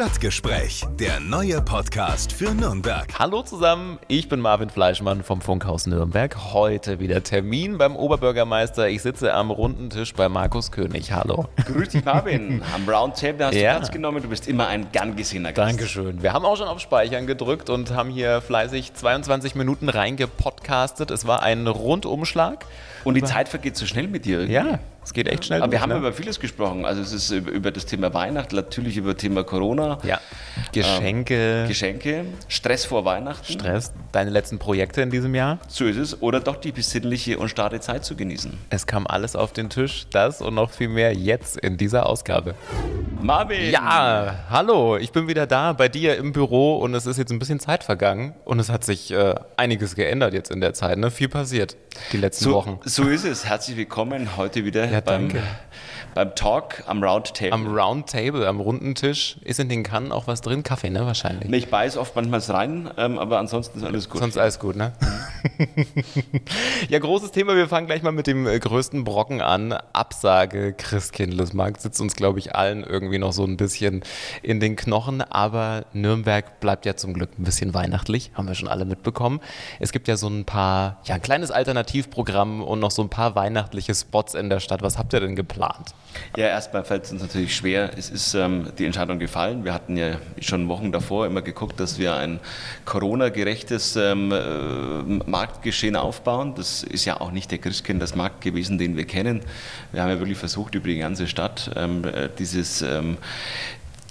Stadtgespräch, der neue Podcast für Nürnberg. Hallo zusammen, ich bin Marvin Fleischmann vom Funkhaus Nürnberg. Heute wieder Termin beim Oberbürgermeister. Ich sitze am runden Tisch bei Markus König. Hallo. Grüß dich, Marvin. Am Roundtable hast Ja. du Platz genommen. Du bist immer ein gern gesehener Gast. Dankeschön. Wir haben auch schon auf Speichern gedrückt und haben hier fleißig 22 Minuten reingepodcastet. Es war ein Rundumschlag. Und die Zeit vergeht so schnell mit dir. irgendwie. Ja, es geht echt schnell. Aber wir durch, haben ne? über vieles gesprochen. Also es ist über, das Thema Weihnachten, natürlich über Thema Corona, ja. Geschenke, Geschenke, Stress vor Weihnachten. Stress, deine letzten Projekte in diesem Jahr. So ist es. Oder doch die besinnliche und starre Zeit zu genießen. Es kam alles auf den Tisch, das und noch viel mehr jetzt in dieser Ausgabe. Marvin! Ja, hallo, ich bin wieder da bei dir im Büro und es ist jetzt ein bisschen Zeit vergangen und es hat sich äh, einiges geändert jetzt in der Zeit, ne? Viel passiert die letzten So, Wochen. so ist es. Herzlich willkommen heute wieder Ja, danke. beim Talk am Roundtable. Am Round Table, am runden Tisch, ist in den Kannen auch was drin? Kaffee, ne? Wahrscheinlich. ich beiß oft manchmal rein, ähm, aber ansonsten ist alles gut. Sonst alles gut, ne? ja, großes Thema. Wir fangen gleich mal mit dem äh, größten Brocken an. Absage Christkindlesmarkt sitzt uns, glaube ich, allen irgendwie noch so ein bisschen in den Knochen. Aber Nürnberg bleibt ja zum Glück ein bisschen weihnachtlich, haben wir schon alle mitbekommen. Es gibt ja so ein paar, ja, ein kleines Alternativprogramm und noch so ein paar weihnachtliche Spots in der Stadt. Was habt ihr denn geplant? Ja, erstmal fällt es uns natürlich schwer. Es ist ähm, die Entscheidung gefallen. Wir hatten ja schon Wochen davor immer geguckt, dass wir ein Corona-gerechtes ähm, äh, Marktgeschehen aufbauen. Das ist ja auch nicht der Christkindlesmarkt gewesen, den wir kennen. Wir haben ja wirklich versucht, über die ganze Stadt ähm, äh, dieses ähm,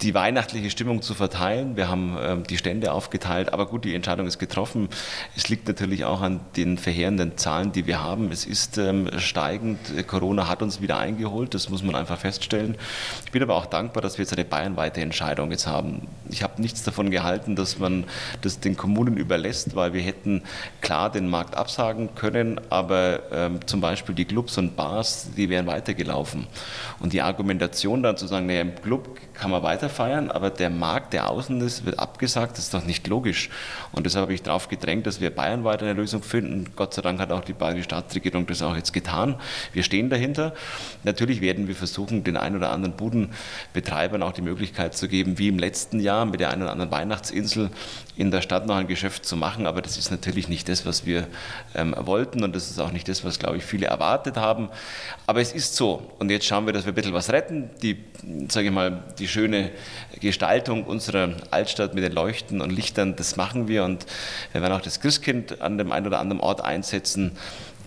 die weihnachtliche Stimmung zu verteilen. Wir haben ähm, die Stände aufgeteilt, aber gut, die Entscheidung ist getroffen. Es liegt natürlich auch an den verheerenden Zahlen, die wir haben. Es ist ähm, steigend. Corona hat uns wieder eingeholt, das muss man einfach feststellen. Ich bin aber auch dankbar, dass wir jetzt eine bayernweite Entscheidung jetzt haben. Ich habe nichts davon gehalten, dass man das den Kommunen überlässt, weil wir hätten klar den Markt absagen können, aber ähm, zum Beispiel die Clubs und Bars, die wären weitergelaufen. Und die Argumentation dann zu sagen, naja, im Club kann man weiter feiern, aber der Markt, der außen ist, wird abgesagt, das ist doch nicht logisch. Und deshalb habe ich darauf gedrängt, dass wir bayernweit eine Lösung finden. Gott sei Dank hat auch die bayerische Staatsregierung das auch jetzt getan. Wir stehen dahinter. Natürlich werden wir versuchen, den ein oder anderen Budenbetreibern auch die Möglichkeit zu geben, wie im letzten Jahr mit der einen oder anderen Weihnachtsinsel in der Stadt noch ein Geschäft zu machen. Aber das ist natürlich nicht das, was wir ähm, wollten und das ist auch nicht das, was, glaube ich, viele erwartet haben. Aber es ist so. Und jetzt schauen wir, dass wir ein bisschen was retten. Die, sage ich mal, die schöne Gestaltung unserer Altstadt mit den Leuchten und Lichtern, das machen wir. Und wir werden auch das Christkind an dem einen oder anderen Ort einsetzen.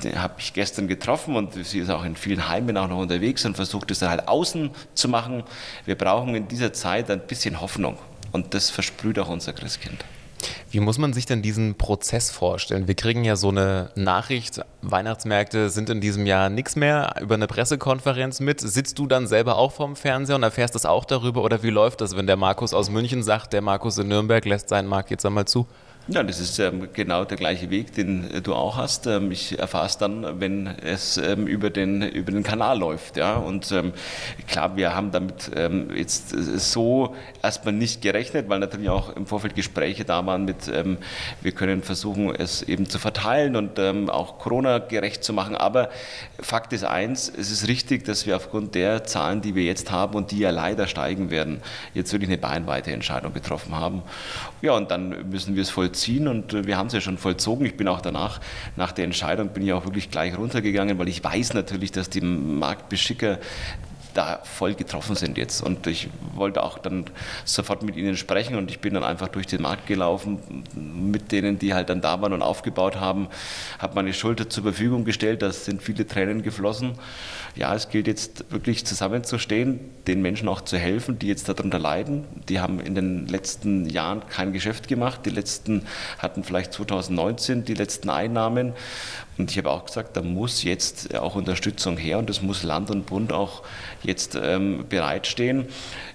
Den habe ich gestern getroffen und sie ist auch in vielen Heimen auch noch unterwegs und versucht es dann halt außen zu machen. Wir brauchen in dieser Zeit ein bisschen Hoffnung und das versprüht auch unser Christkind. Wie muss man sich denn diesen Prozess vorstellen? Wir kriegen ja so eine Nachricht, Weihnachtsmärkte sind in diesem Jahr nichts mehr, über eine Pressekonferenz mit. Sitzt du dann selber auch vorm Fernseher und erfährst das auch darüber? Oder wie läuft das, wenn der Markus aus München sagt, der Markus in Nürnberg lässt seinen Markt jetzt einmal zu? Ja, das ist ähm, genau der gleiche Weg, den äh, du auch hast. Ähm, ich erfahre es dann, wenn es ähm, über, den, über den Kanal läuft. Ja? Und klar, wir haben damit jetzt äh, so erstmal nicht gerechnet, weil natürlich auch im Vorfeld Gespräche da waren mit, wir können versuchen, es eben zu verteilen und auch Corona-gerecht zu machen. Aber Fakt ist eins, es ist richtig, dass wir aufgrund der Zahlen, die wir jetzt haben und die ja leider steigen werden, jetzt wirklich eine bayernweite Entscheidung getroffen haben. Ja, und dann müssen wir es vollziehen und äh, wir haben es ja schon vollzogen. Ich bin auch danach, nach der Entscheidung, bin ich auch wirklich gleich runtergegangen, weil ich weiß natürlich, dass die Marktbeschicker da voll getroffen sind jetzt. Und ich wollte auch dann sofort mit ihnen sprechen und ich bin dann einfach durch den Markt gelaufen mit denen, die halt dann da waren und aufgebaut haben, habe meine Schulter zur Verfügung gestellt, da sind viele Tränen geflossen. Ja, es gilt jetzt wirklich zusammenzustehen, den Menschen auch zu helfen, die jetzt darunter leiden. Die haben in den letzten Jahren kein Geschäft gemacht. Die letzten hatten vielleicht 2019 die letzten Einnahmen. Und ich habe auch gesagt, da muss jetzt auch Unterstützung her und das muss Land und Bund auch jetzt ähm, bereitstehen.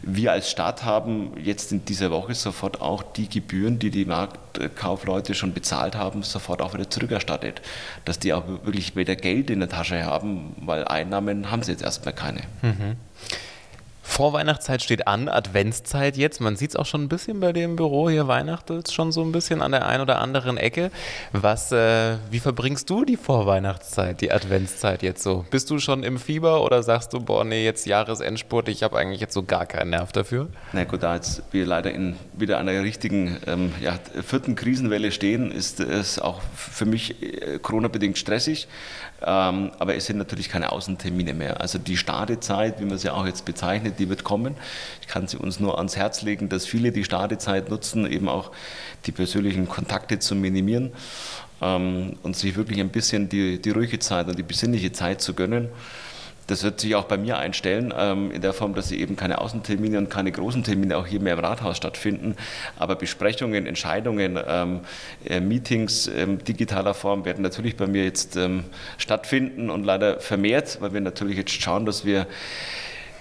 Wir als Stadt haben jetzt in dieser Woche sofort auch die Gebühren, die die Marktkaufleute schon bezahlt haben, sofort auch wieder zurückerstattet. Dass die auch wirklich wieder Geld in der Tasche haben, weil Einnahmen haben sie jetzt erstmal keine. Vorweihnachtszeit steht an, Adventszeit jetzt. Man sieht es auch schon ein bisschen bei im Büro hier. Weihnachten ist schon so ein bisschen an der einen oder anderen Ecke. Was, äh, wie verbringst du die Vorweihnachtszeit, die Adventszeit jetzt so? Bist du schon im Fieber oder sagst du, boah, nee, jetzt Jahresendspurt, ich habe eigentlich jetzt so gar keinen Nerv dafür? Na gut, da jetzt wir leider in wieder einer richtigen ähm, ja, vierten Krisenwelle stehen, ist es auch für mich äh, Corona-bedingt stressig. Ähm, aber es sind natürlich keine Außentermine mehr. Also die Startezeit, wie man sie auch jetzt bezeichnet, die wird kommen. Ich kann sie uns nur ans Herz legen, dass viele die Startezeit nutzen, eben auch die persönlichen Kontakte zu minimieren ähm, und sich wirklich ein bisschen die, die ruhige Zeit und die besinnliche Zeit zu gönnen. Das wird sich auch bei mir einstellen, ähm, in der Form, dass eben keine Außentermine und keine großen Termine auch hier mehr im Rathaus stattfinden. Aber Besprechungen, Entscheidungen, ähm, äh, Meetings ähm, digitaler Form werden natürlich bei mir jetzt stattfinden und leider vermehrt, weil wir natürlich jetzt schauen, dass wir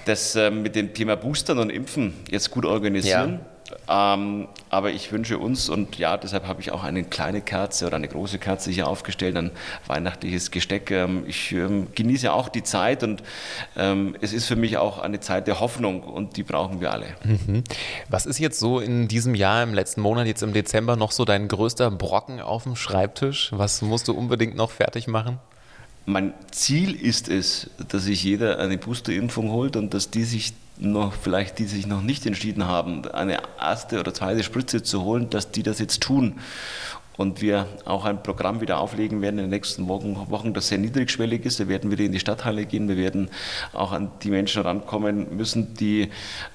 das mit dem Thema Boostern und Impfen jetzt gut organisieren. Ja ähm, aber ich wünsche uns, und ja, deshalb habe ich auch eine kleine Kerze oder eine große Kerze hier aufgestellt, ein weihnachtliches Gesteck. Ähm, ich ähm, genieße auch die Zeit und ähm, es ist für mich auch eine Zeit der Hoffnung und die brauchen wir alle. Mhm. Was ist jetzt so in diesem Jahr, im letzten Monat, jetzt im Dezember, noch so dein größter Brocken auf dem Schreibtisch? Was musst du unbedingt noch fertig machen? Mein Ziel ist es, dass sich jeder eine Boosterimpfung holt und dass die sich noch vielleicht die sich noch nicht entschieden haben, eine erste oder zweite Spritze zu holen, dass die das jetzt tun und wir auch ein Programm wieder auflegen werden in den nächsten Wochen, Wochen das sehr niedrigschwellig ist. Wir werden wieder in die Stadthalle gehen. Wir werden auch an die Menschen rankommen müssen, die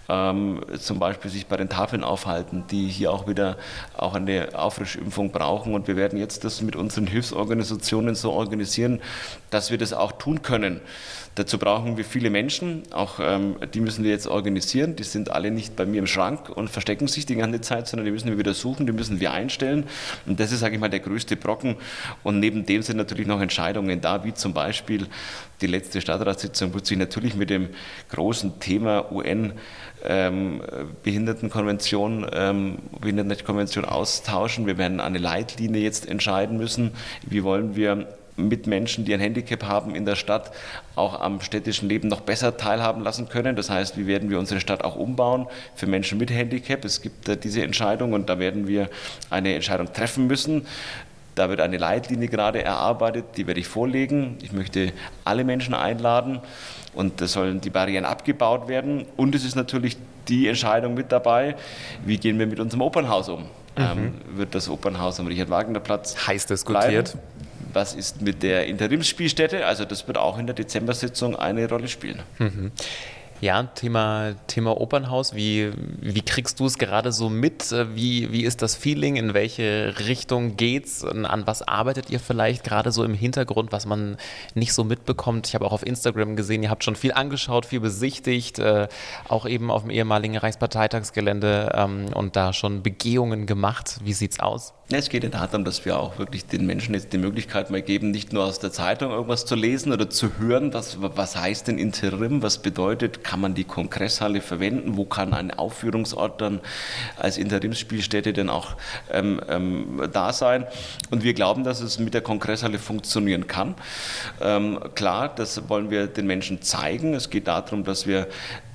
ähm, zum Beispiel sich bei den Tafeln aufhalten, die hier auch wieder auch eine Auffrischimpfung brauchen. Und wir werden jetzt das mit unseren Hilfsorganisationen so organisieren, dass wir das auch tun können. Dazu brauchen wir viele Menschen, auch ähm, die müssen wir jetzt organisieren. Die sind alle nicht bei mir im Schrank und verstecken sich die ganze Zeit, sondern die müssen wir wieder suchen, die müssen wir einstellen. Und das ist, sage ich mal, der größte Brocken. Und neben dem sind natürlich noch Entscheidungen da, wie zum Beispiel die letzte Stadtratssitzung wird sich natürlich mit dem großen Thema UN ähm, Behindertenkonvention, ähm, Behindertenkonvention austauschen. Wir werden eine Leitlinie jetzt entscheiden müssen. Wie wollen wir mit Menschen, die ein Handicap haben in der Stadt, auch am städtischen Leben noch besser teilhaben lassen können. Das heißt, wie werden wir unsere Stadt auch umbauen für Menschen mit Handicap? Es gibt diese Entscheidung und da werden wir eine Entscheidung treffen müssen. Da wird eine Leitlinie gerade erarbeitet, die werde ich vorlegen. Ich möchte alle Menschen einladen und da sollen die Barrieren abgebaut werden. Und es ist natürlich die Entscheidung mit dabei, wie gehen wir mit unserem Opernhaus um. Mhm. Ähm, wird das Opernhaus am Richard-Wagner-Platz heiß diskutiert? Bleiben? Was ist mit der Interimsspielstätte. Also das wird auch in der Dezember-Sitzung eine Rolle spielen. Mhm. Ja, Thema, Thema Opernhaus. Wie, wie kriegst du es gerade so mit? Wie, wie ist das Feeling? In welche Richtung geht's? An was arbeitet ihr vielleicht gerade so im Hintergrund, was man nicht so mitbekommt? Ich habe auch auf Instagram gesehen, ihr habt schon viel angeschaut, viel besichtigt, äh, auch eben auf dem ehemaligen Reichsparteitagsgelände ähm, und da schon Begehungen gemacht. Wie sieht's aus? Ja, es geht ja darum, dass wir auch wirklich den Menschen jetzt die Möglichkeit mal geben, nicht nur aus der Zeitung irgendwas zu lesen oder zu hören, was, was heißt denn Interim, was bedeutet, kann man die Kongresshalle verwenden, wo kann ein Aufführungsort dann als Interimsspielstätte denn auch ähm, ähm, da sein. Und wir glauben, dass es mit der Kongresshalle funktionieren kann. Ähm, klar, das wollen wir den Menschen zeigen. Es geht darum, dass wir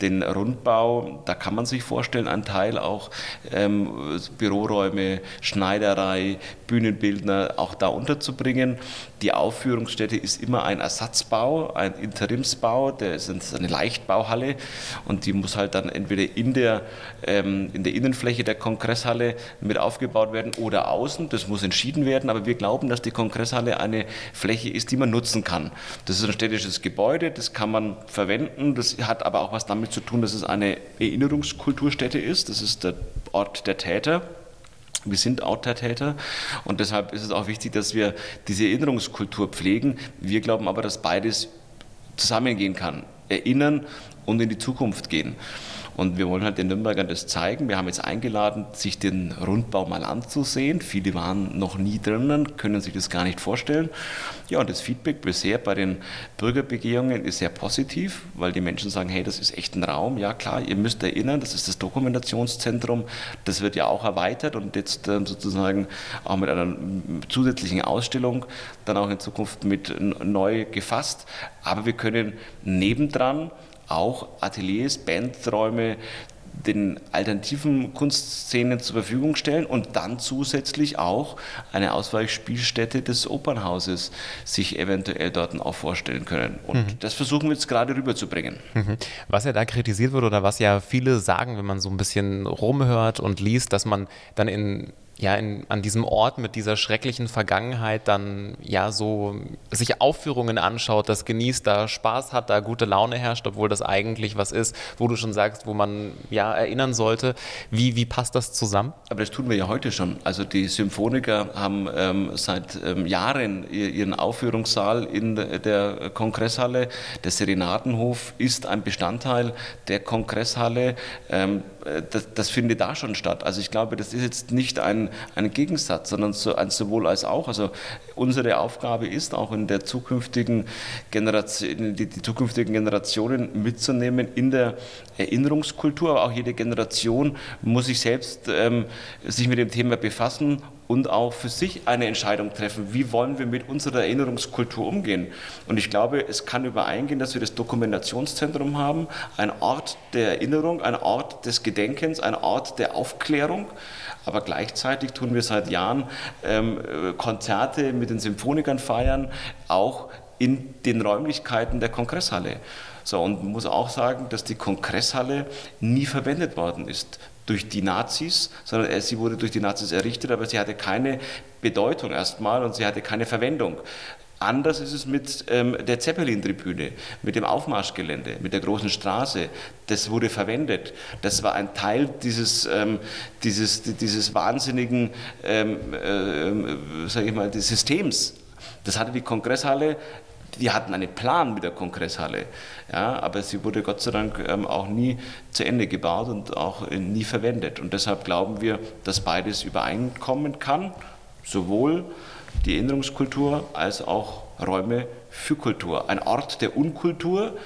den Rundbau, da kann man sich vorstellen, ein Teil auch ähm, Büroräume, Schneiderei, Bühnenbildner auch da unterzubringen. Die Aufführungsstätte ist immer ein Ersatzbau, ein Interimsbau, der ist eine Leichtbauhalle und die muss halt dann entweder in der, ähm, in der Innenfläche der Kongresshalle mit aufgebaut werden oder außen. Das muss entschieden werden, aber wir glauben, dass die Kongresshalle eine Fläche ist, die man nutzen kann. Das ist ein städtisches Gebäude, das kann man verwenden. Das hat aber auch was damit zu tun, dass es eine Erinnerungskulturstätte ist. Das ist der Ort der Täter. Wir sind Outer-Täter und deshalb ist es auch wichtig, dass wir diese Erinnerungskultur pflegen. Wir glauben aber, dass beides zusammengehen kann. Erinnern und in die Zukunft gehen. Und wir wollen halt den Nürnbergern das zeigen. Wir haben jetzt eingeladen, sich den Rundbau mal anzusehen. Viele waren noch nie drinnen, können sich das gar nicht vorstellen. Ja, und das Feedback bisher bei den Bürgerbegehungen ist sehr positiv, weil die Menschen sagen, hey, das ist echt ein Raum. Ja, klar, ihr müsst erinnern, das ist das Dokumentationszentrum. Das wird ja auch erweitert und jetzt ähm, sozusagen auch mit einer zusätzlichen Ausstellung dann auch in Zukunft mit neu gefasst. Aber wir können nebendran auch Ateliers, Bandräume den alternativen Kunstszenen zur Verfügung stellen und dann zusätzlich auch eine Ausweichspielstätte des Opernhauses sich eventuell dort auch vorstellen können. Und mhm. das versuchen wir jetzt gerade rüberzubringen. Mhm. Was ja da kritisiert wird oder was ja viele sagen, wenn man so ein bisschen rumhört und liest, dass man dann in ja in, an diesem Ort mit dieser schrecklichen Vergangenheit dann ja so sich Aufführungen anschaut, das genießt, da Spaß hat, da gute Laune herrscht, obwohl das eigentlich was ist, wo du schon sagst, wo man ja erinnern sollte. Wie, wie passt das zusammen? Aber das tun wir ja heute schon. Also die Symphoniker haben ähm, seit ähm, Jahren ihren Aufführungssaal in der Kongresshalle. Der Serenadenhof ist ein Bestandteil der Kongresshalle. Ähm, das, das, findet da schon statt. Also ich glaube, das ist jetzt nicht ein, ein Gegensatz, sondern so ein sowohl als auch. Also unsere Aufgabe ist auch in der zukünftigen Generation, die, die zukünftigen Generationen mitzunehmen in der Erinnerungskultur. Aber auch jede Generation muss sich selbst ähm, sich mit dem Thema befassen und auch für sich eine Entscheidung treffen, wie wollen wir mit unserer Erinnerungskultur umgehen. Und ich glaube, es kann übereingehen, dass wir das Dokumentationszentrum haben, ein Ort der Erinnerung, ein Ort des Gedenkens, ein Ort der Aufklärung. Aber gleichzeitig tun wir seit Jahren ähm, Konzerte mit den Symphonikern feiern, auch in den Räumlichkeiten der Kongresshalle. So, und man muss auch sagen, dass die Kongresshalle nie verwendet worden ist durch die Nazis, sondern sie wurde durch die Nazis errichtet, aber sie hatte keine Bedeutung erstmal und sie hatte keine Verwendung. Anders ist es mit ähm, der Zeppelin-Tribüne, mit dem Aufmarschgelände, mit der großen Straße. Das wurde verwendet. Das war ein Teil dieses, ähm, dieses, dieses wahnsinnigen ähm, äh, ich mal, des Systems. Das hatte die Kongresshalle die hatten einen Plan mit der Kongresshalle, ja, aber sie wurde Gott sei Dank ähm, auch nie zu Ende gebaut und auch äh, nie verwendet. Und deshalb glauben wir, dass beides übereinkommen kann, sowohl die Erinnerungskultur als auch Räume für Kultur. Ein Ort der Unkultur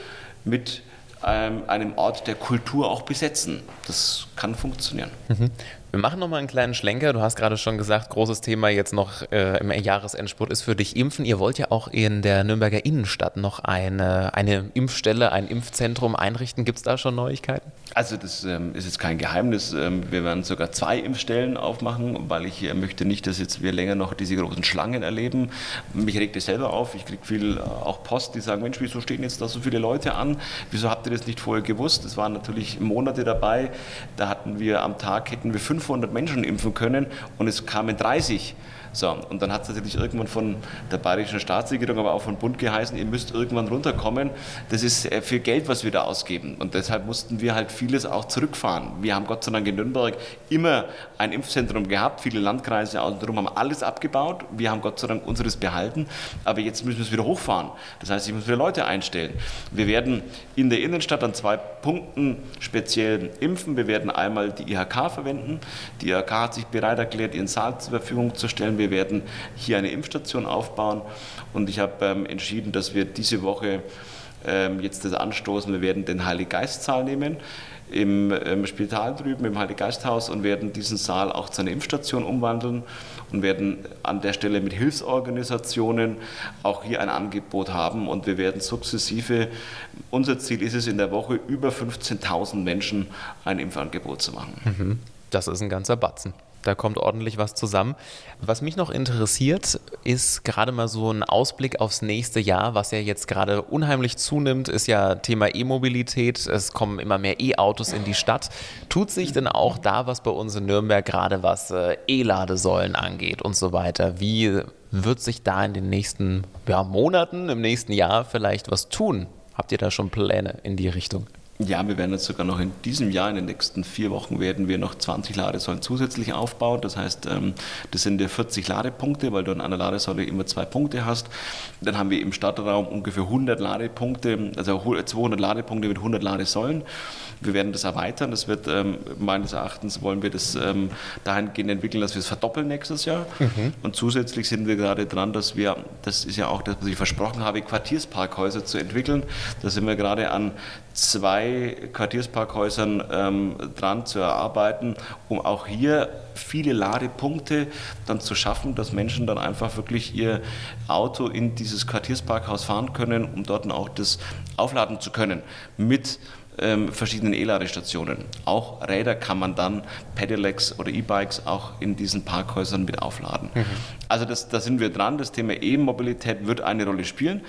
mit ähm, einem Ort der Kultur auch besetzen. Das kann funktionieren. Mhm. Wir machen nochmal einen kleinen Schlenker. Du hast gerade schon gesagt, großes Thema jetzt noch äh, im Jahresendspurt ist für dich Impfen. Ihr wollt ja auch in der Nürnberger Innenstadt noch eine, eine Impfstelle, ein Impfzentrum einrichten. Gibt es da schon Neuigkeiten? Also das ähm, ist jetzt kein Geheimnis. Ähm, wir werden sogar zwei Impfstellen aufmachen, weil ich äh, möchte nicht, dass jetzt wir länger noch diese großen Schlangen erleben. Mich regt es selber auf. Ich kriege viel äh, auch Post, die sagen, Mensch, wieso stehen jetzt da so viele Leute an? Wieso habt ihr das nicht vorher gewusst? Es waren natürlich Monate dabei. Da hatten wir am Tag, hätten wir 500 Menschen impfen können und es kamen 30. So, und dann hat es natürlich irgendwann von der bayerischen Staatsregierung, aber auch von Bund geheißen, ihr müsst irgendwann runterkommen. Das ist äh, viel Geld, was wir da ausgeben. Und deshalb mussten wir halt vieles auch zurückfahren. Wir haben Gott sei Dank in Nürnberg immer ein Impfzentrum gehabt. Viele Landkreise außenrum haben alles abgebaut. Wir haben Gott sei Dank unseres behalten. Aber jetzt müssen wir es wieder hochfahren. Das heißt, ich muss wieder Leute einstellen. Wir werden in der Innenstadt an zwei Punkten speziell impfen. Wir werden einmal die IHK verwenden. Die IHK hat sich bereit erklärt, ihren Saal zur Verfügung zu stellen. Wir werden hier eine Impfstation aufbauen. Und ich habe ähm, entschieden, dass wir diese Woche ähm, jetzt das anstoßen. Wir werden den Heiliggeistsaal nehmen im, im Spital drüben, im Heiliggeisthaus und werden diesen Saal auch zu einer Impfstation umwandeln und werden an der Stelle mit Hilfsorganisationen auch hier ein Angebot haben und wir werden sukzessive, unser Ziel ist es in der Woche über 15.000 Menschen ein Impfangebot zu machen. Mhm. Das ist ein ganzer Batzen. Da kommt ordentlich was zusammen. Was mich noch interessiert, ist gerade mal so ein Ausblick aufs nächste Jahr, was ja jetzt gerade unheimlich zunimmt, ist ja Thema E-Mobilität. Es kommen immer mehr E-Autos in die Stadt. Tut sich denn auch da was bei uns in Nürnberg, gerade was äh, E-Ladesäulen angeht und so weiter? Wie wird sich da in den nächsten ja, Monaten, im nächsten Jahr vielleicht was tun? Habt ihr da schon Pläne in die Richtung? Ja, wir werden jetzt sogar noch in diesem Jahr, in den nächsten vier Wochen, werden wir noch 20 Ladesäulen zusätzlich aufbauen. Das heißt, ähm, das sind ja 40 Ladepunkte, weil du an einer Ladesäule immer zwei Punkte hast. Dann haben wir im Stadtraum ungefähr 100 Ladepunkte, also 200 Ladepunkte mit 100 Ladesäulen. Wir werden das erweitern. Das wird ähm, meines Erachtens wollen wir das ähm, dahingehend entwickeln, dass wir es verdoppeln nächstes Jahr. Mhm. Und zusätzlich sind wir gerade dran, dass wir, das ist ja auch das, was ich versprochen habe, Quartiersparkhäuser zu entwickeln. Da sind wir gerade an zwei Quartiersparkhäusern ähm, dran zu erarbeiten, um auch hier viele Ladepunkte dann zu schaffen, dass Menschen dann einfach wirklich ihr Auto in dieses Quartiersparkhaus fahren können, um dort auch das aufladen zu können mit ähm, verschiedenen E-Ladestationen. Auch Räder kann man dann, Pedelecs oder E-Bikes, auch in diesen Parkhäusern mit aufladen. Mhm. Also das, da sind wir dran. Das Thema E-Mobilität wird eine Rolle spielen.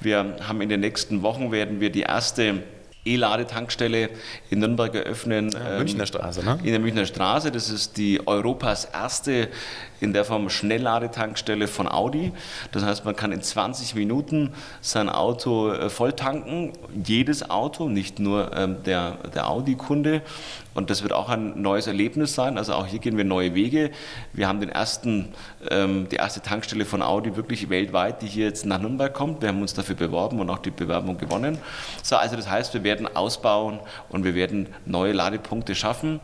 Wir haben in den nächsten Wochen, werden wir die erste E-Ladetankstelle in Nürnberg eröffnen. Ja, ähm, Münchner Straße, ne? In der Münchner Straße. Das ist die Europas erste in der Form Schnellladetankstelle von Audi. Das heißt, man kann in 20 Minuten sein Auto äh, voll tanken. Jedes Auto, nicht nur ähm, der, der Audi-Kunde. Und das wird auch ein neues Erlebnis sein. Also auch hier gehen wir neue Wege. Wir haben den ersten, ähm, die erste Tankstelle von Audi wirklich weltweit, die hier jetzt nach Nürnberg kommt. Wir haben uns dafür beworben und auch die Bewerbung gewonnen. So, also das heißt, wir werden ausbauen und wir werden neue Ladepunkte schaffen.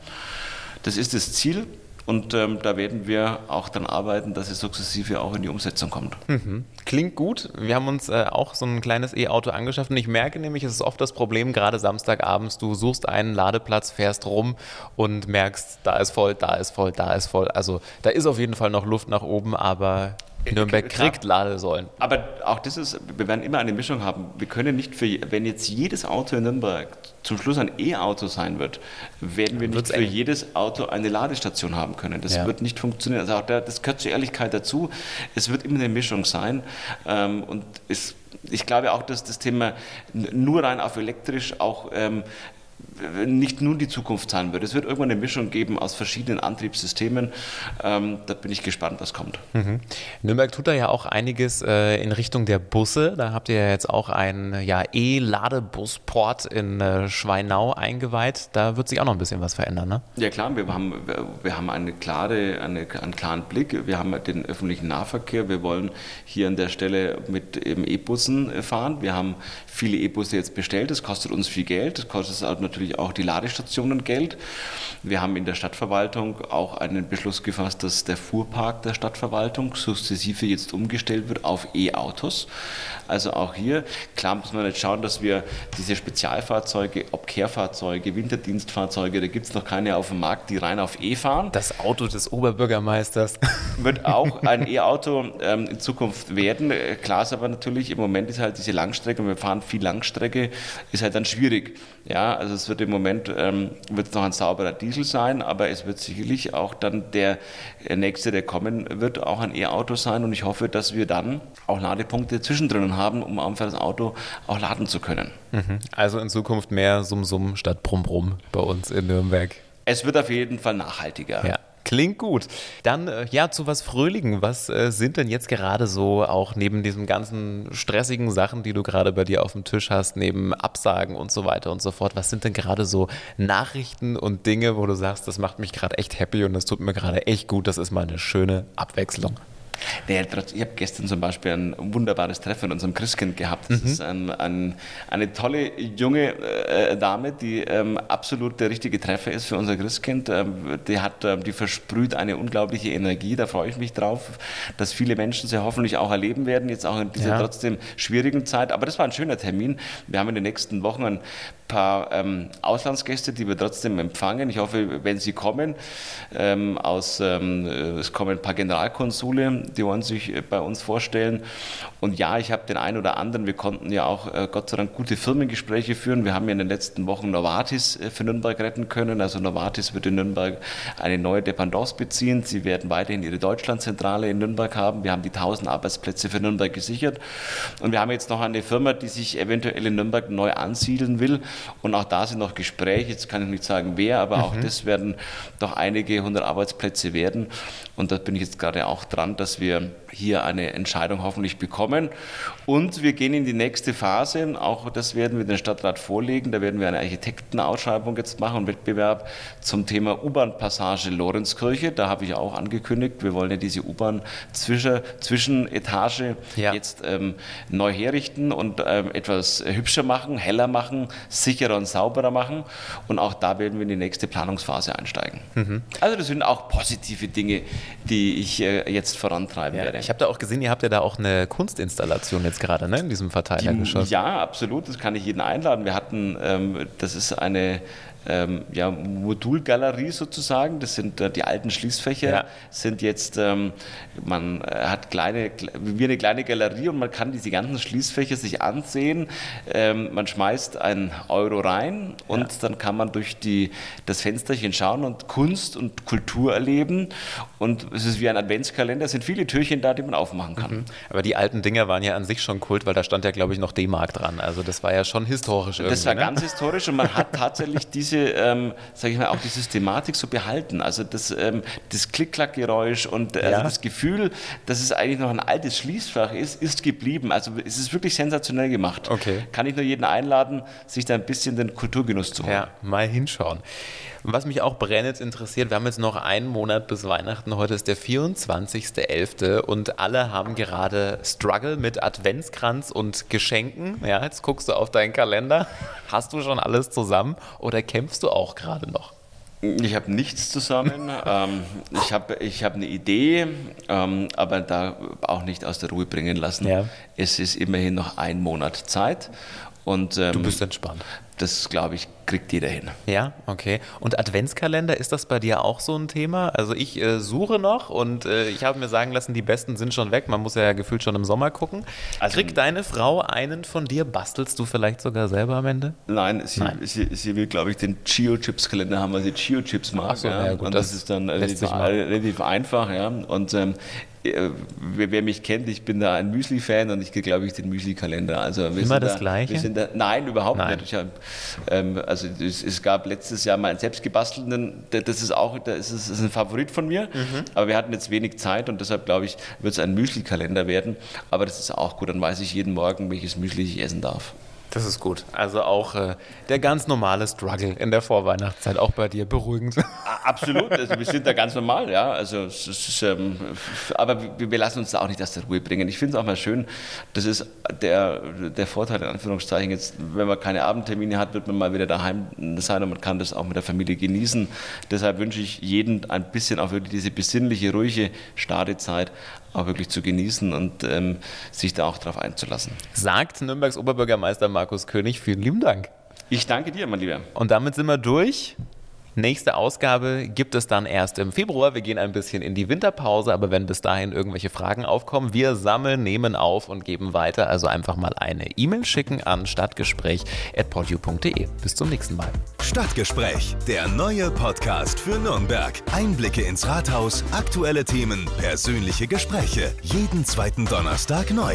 Das ist das Ziel. Und ähm, da werden wir auch dann arbeiten, dass es sukzessive auch in die Umsetzung kommt. Mhm. Klingt gut. Wir haben uns äh, auch so ein kleines E-Auto angeschafft und ich merke nämlich, es ist oft das Problem, gerade Samstagabends, du suchst einen Ladeplatz, fährst rum und merkst, da ist voll, da ist voll, da ist voll. Also da ist auf jeden Fall noch Luft nach oben, aber Nürnberg kriegt Ladesäulen. Aber auch das ist, wir werden immer eine Mischung haben. Wir können nicht für, wenn jetzt jedes Auto in Nürnberg zum Schluss ein E-Auto sein wird, werden wir nicht für eng. jedes Auto eine Ladestation haben können. Das ja. wird nicht funktionieren. Also auch der, das gehört zur Ehrlichkeit dazu. Es wird immer eine Mischung sein. Ähm, und es, ich glaube auch, dass das Thema nur rein auf elektrisch auch ähm, nicht nur die Zukunft sein wird. Es wird irgendwann eine Mischung geben aus verschiedenen Antriebssystemen. Ähm, da bin ich gespannt, was kommt. Mhm. Nürnberg tut da ja auch einiges äh, in Richtung der Busse. Da habt ihr ja jetzt auch einen ja, E-Ladebusport in äh, Schweinau eingeweiht. Da wird sich auch noch ein bisschen was verändern, ne? Ja klar, wir haben, wir haben eine klare, eine, einen klaren Blick. Wir haben den öffentlichen Nahverkehr. Wir wollen hier an der Stelle mit E-Bussen fahren. Wir haben viele E-Busse jetzt bestellt. Das kostet uns viel Geld. Das kostet natürlich natürlich auch die Ladestationen Geld. Wir haben in der Stadtverwaltung auch einen Beschluss gefasst, dass der Fuhrpark der Stadtverwaltung sukzessive jetzt umgestellt wird auf E-Autos. Also auch hier, klar muss man jetzt schauen, dass wir diese Spezialfahrzeuge, ob Kehrfahrzeuge, Winterdienstfahrzeuge, da gibt es noch keine auf dem Markt, die rein auf E fahren. Das Auto des Oberbürgermeisters. Wird auch ein E-Auto ähm, in Zukunft werden. Klar ist aber natürlich, im Moment ist halt diese Langstrecke, und wir fahren viel Langstrecke, ist halt dann schwierig. Ja, also es wird im Moment ähm, wird noch ein sauberer Diesel sein, aber es wird sicherlich auch dann der nächste, der kommen wird, auch ein E-Auto sein. Und ich hoffe, dass wir dann auch Ladepunkte zwischendrin haben, um einfach das Auto auch laden zu können. Mhm. Also in Zukunft mehr Sum-Sum statt Brumm-Brumm bei uns in Nürnberg. Es wird auf jeden Fall nachhaltiger. Ja. Klingt gut. Dann äh, ja zu was Fröhlichen. Was äh, sind denn jetzt gerade so auch neben diesen ganzen stressigen Sachen, die du gerade bei dir auf dem Tisch hast, neben Absagen und so weiter und so fort? Was sind denn gerade so Nachrichten und Dinge, wo du sagst, das macht mich gerade echt happy und das tut mir gerade echt gut. Das ist mal eine schöne Abwechslung. Nee, ich habe gestern zum Beispiel ein wunderbares Treffen mit unserem Christkind gehabt. Das mhm. ist ein, ein, eine tolle junge äh, Dame, die ähm, absolut der richtige Treffer ist für unser Christkind. Ähm, die, hat, ähm, die versprüht eine unglaubliche Energie. Da freue ich mich drauf, dass viele Menschen sie hoffentlich auch erleben werden, jetzt auch in dieser ja. trotzdem schwierigen Zeit. Aber das war ein schöner Termin. Wir haben in den nächsten Wochen ein paar ähm, Auslandsgäste, die wir trotzdem empfangen. Ich hoffe, wenn sie kommen, ähm, aus, ähm, es kommen ein paar Generalkonsule, die wollen sich äh, bei uns vorstellen. Und ja, ich habe den einen oder anderen, wir konnten ja auch äh, Gott sei Dank gute Firmengespräche führen. Wir haben ja in den letzten Wochen Novartis äh, für Nürnberg retten können. Also Novartis wird in Nürnberg eine neue Dependance beziehen. Sie werden weiterhin ihre Deutschlandzentrale in Nürnberg haben. Wir haben die 1000 Arbeitsplätze für Nürnberg gesichert. Und wir haben jetzt noch eine Firma, die sich eventuell in Nürnberg neu ansiedeln will. Und auch da sind noch Gespräche. Jetzt kann ich nicht sagen, wer, aber mhm. auch das werden doch einige hundert Arbeitsplätze werden. Und da bin ich jetzt gerade auch dran, dass wir hier eine Entscheidung hoffentlich bekommen. Und wir gehen in die nächste Phase. Auch das werden wir den Stadtrat vorlegen. Da werden wir eine Architektenausschreibung jetzt machen, einen Wettbewerb zum Thema U-Bahn-Passage Lorenzkirche. Da habe ich auch angekündigt, wir wollen ja diese U-Bahn-Zwischenetage ja. jetzt ähm, neu herrichten und ähm, etwas hübscher machen, heller machen, sicherer und sauberer machen. Und auch da werden wir in die nächste Planungsphase einsteigen. Mhm. Also das sind auch positive Dinge, die ich äh, jetzt vorantreiben ja, werde. Ich habe da auch gesehen, ihr habt ja da auch eine Kunstinstallation jetzt gerade ne, in diesem Verteilergeschoss. Ja, absolut. Das kann ich jeden einladen. Wir hatten, ähm, das ist eine ähm, ja, Modulgalerie sozusagen. Das sind äh, die alten Schließfächer, ja. sind jetzt, ähm, man äh, hat kleine, wie eine kleine Galerie und man kann diese ganzen Schließfächer sich ansehen. Ähm, man schmeißt einen Euro rein und ja. dann kann man durch die, das Fensterchen schauen und Kunst und Kultur erleben. Und es ist wie ein Adventskalender, es sind viele Türchen da, die man aufmachen kann. Mhm. Aber die alten Dinger waren ja an sich schon Kult, weil da stand ja, glaube ich, noch D-Mark dran. Also das war ja schon historisch. Das war ne? ganz historisch und man hat tatsächlich diese diese, ähm, sage ich mal, auch die Systematik so behalten. Also das, ähm, das Klick-Klack-Geräusch und äh, ja. das Gefühl, dass es eigentlich noch ein altes Schließfach ist, ist geblieben. Also es ist wirklich sensationell gemacht. Okay. Kann ich nur jeden einladen, sich da ein bisschen den Kulturgenuss zu holen. Ja, mal hinschauen. Was mich auch brennend interessiert, wir haben jetzt noch einen Monat bis Weihnachten. Heute ist der 24.11. und alle haben gerade Struggle mit Adventskranz und Geschenken. Ja, jetzt guckst du auf deinen Kalender. Hast du schon alles zusammen oder kämpfst du auch gerade noch? Ich habe nichts zusammen. ähm, ich habe ich hab eine Idee, ähm, aber da auch nicht aus der Ruhe bringen lassen. Ja. Es ist immerhin noch ein Monat Zeit. Und, ähm, du bist entspannt. Das, glaube ich, kriegt jeder hin. Ja, okay. Und Adventskalender, ist das bei dir auch so ein Thema? Also ich äh, suche noch und äh, ich habe mir sagen lassen, die besten sind schon weg. Man muss ja gefühlt schon im Sommer gucken. Also, Kriegt deine Frau einen von dir? Bastelst du vielleicht sogar selber am Ende? Nein, sie, Nein. sie, sie will, glaube ich, den Chio-Chips-Kalender haben, weil sie Chio-Chips mag. So, ja. Ja, gut, und das, das, ist dann relativ, relativ einfach. Ja. Und ähm, äh, wer, mich kennt, ich bin da ein Müsli-Fan und ich kriege, glaube ich, den Müsli-Kalender. Also Immer das da, Gleiche? Da, nein, überhaupt nein. nicht. Hab, ähm, also es, es, gab letztes Jahr mal einen selbstgebastelten, das ist auch das ist, das ist ein Favorit von mir, mhm. aber wir hatten jetzt wenig Zeit und deshalb, glaube ich, wird es ein Müsli-Kalender werden. Aber das ist auch gut, dann weiß ich jeden Morgen, welches Müsli ich essen darf. Das ist gut. Also auch äh, der ganz normale Struggle in der Vorweihnachtszeit, auch bei dir beruhigend. Absolut, also wir sind da ganz normal, ja. Also ist, ähm, aber wir, wir, lassen uns da auch nicht aus der Ruhe bringen. Ich finde es auch mal schön, das ist der, der Vorteil in Anführungszeichen jetzt, wenn man keine Abendtermine hat, wird man mal wieder daheim sein und man kann das auch mit der Familie genießen. Deshalb wünsche ich jedem ein bisschen auch wirklich diese besinnliche, ruhige Startezeit auch wirklich zu genießen und ähm, sich da auch darauf einzulassen. Sagt Nürnbergs Oberbürgermeister Markus König. Vielen lieben Dank. Ich danke dir, mein Lieber. Und damit sind wir durch. Nächste Ausgabe gibt es dann erst im Februar. Wir gehen ein bisschen in die Winterpause, aber wenn bis dahin irgendwelche Fragen aufkommen, wir sammeln, nehmen auf und geben weiter. Also einfach mal eine E-Mail schicken an stadtgespräch.podu.de. Bis zum nächsten Mal. Stadtgespräch, der neue Podcast für Nürnberg. Einblicke ins Rathaus, aktuelle Themen, persönliche Gespräche. Jeden zweiten Donnerstag neu.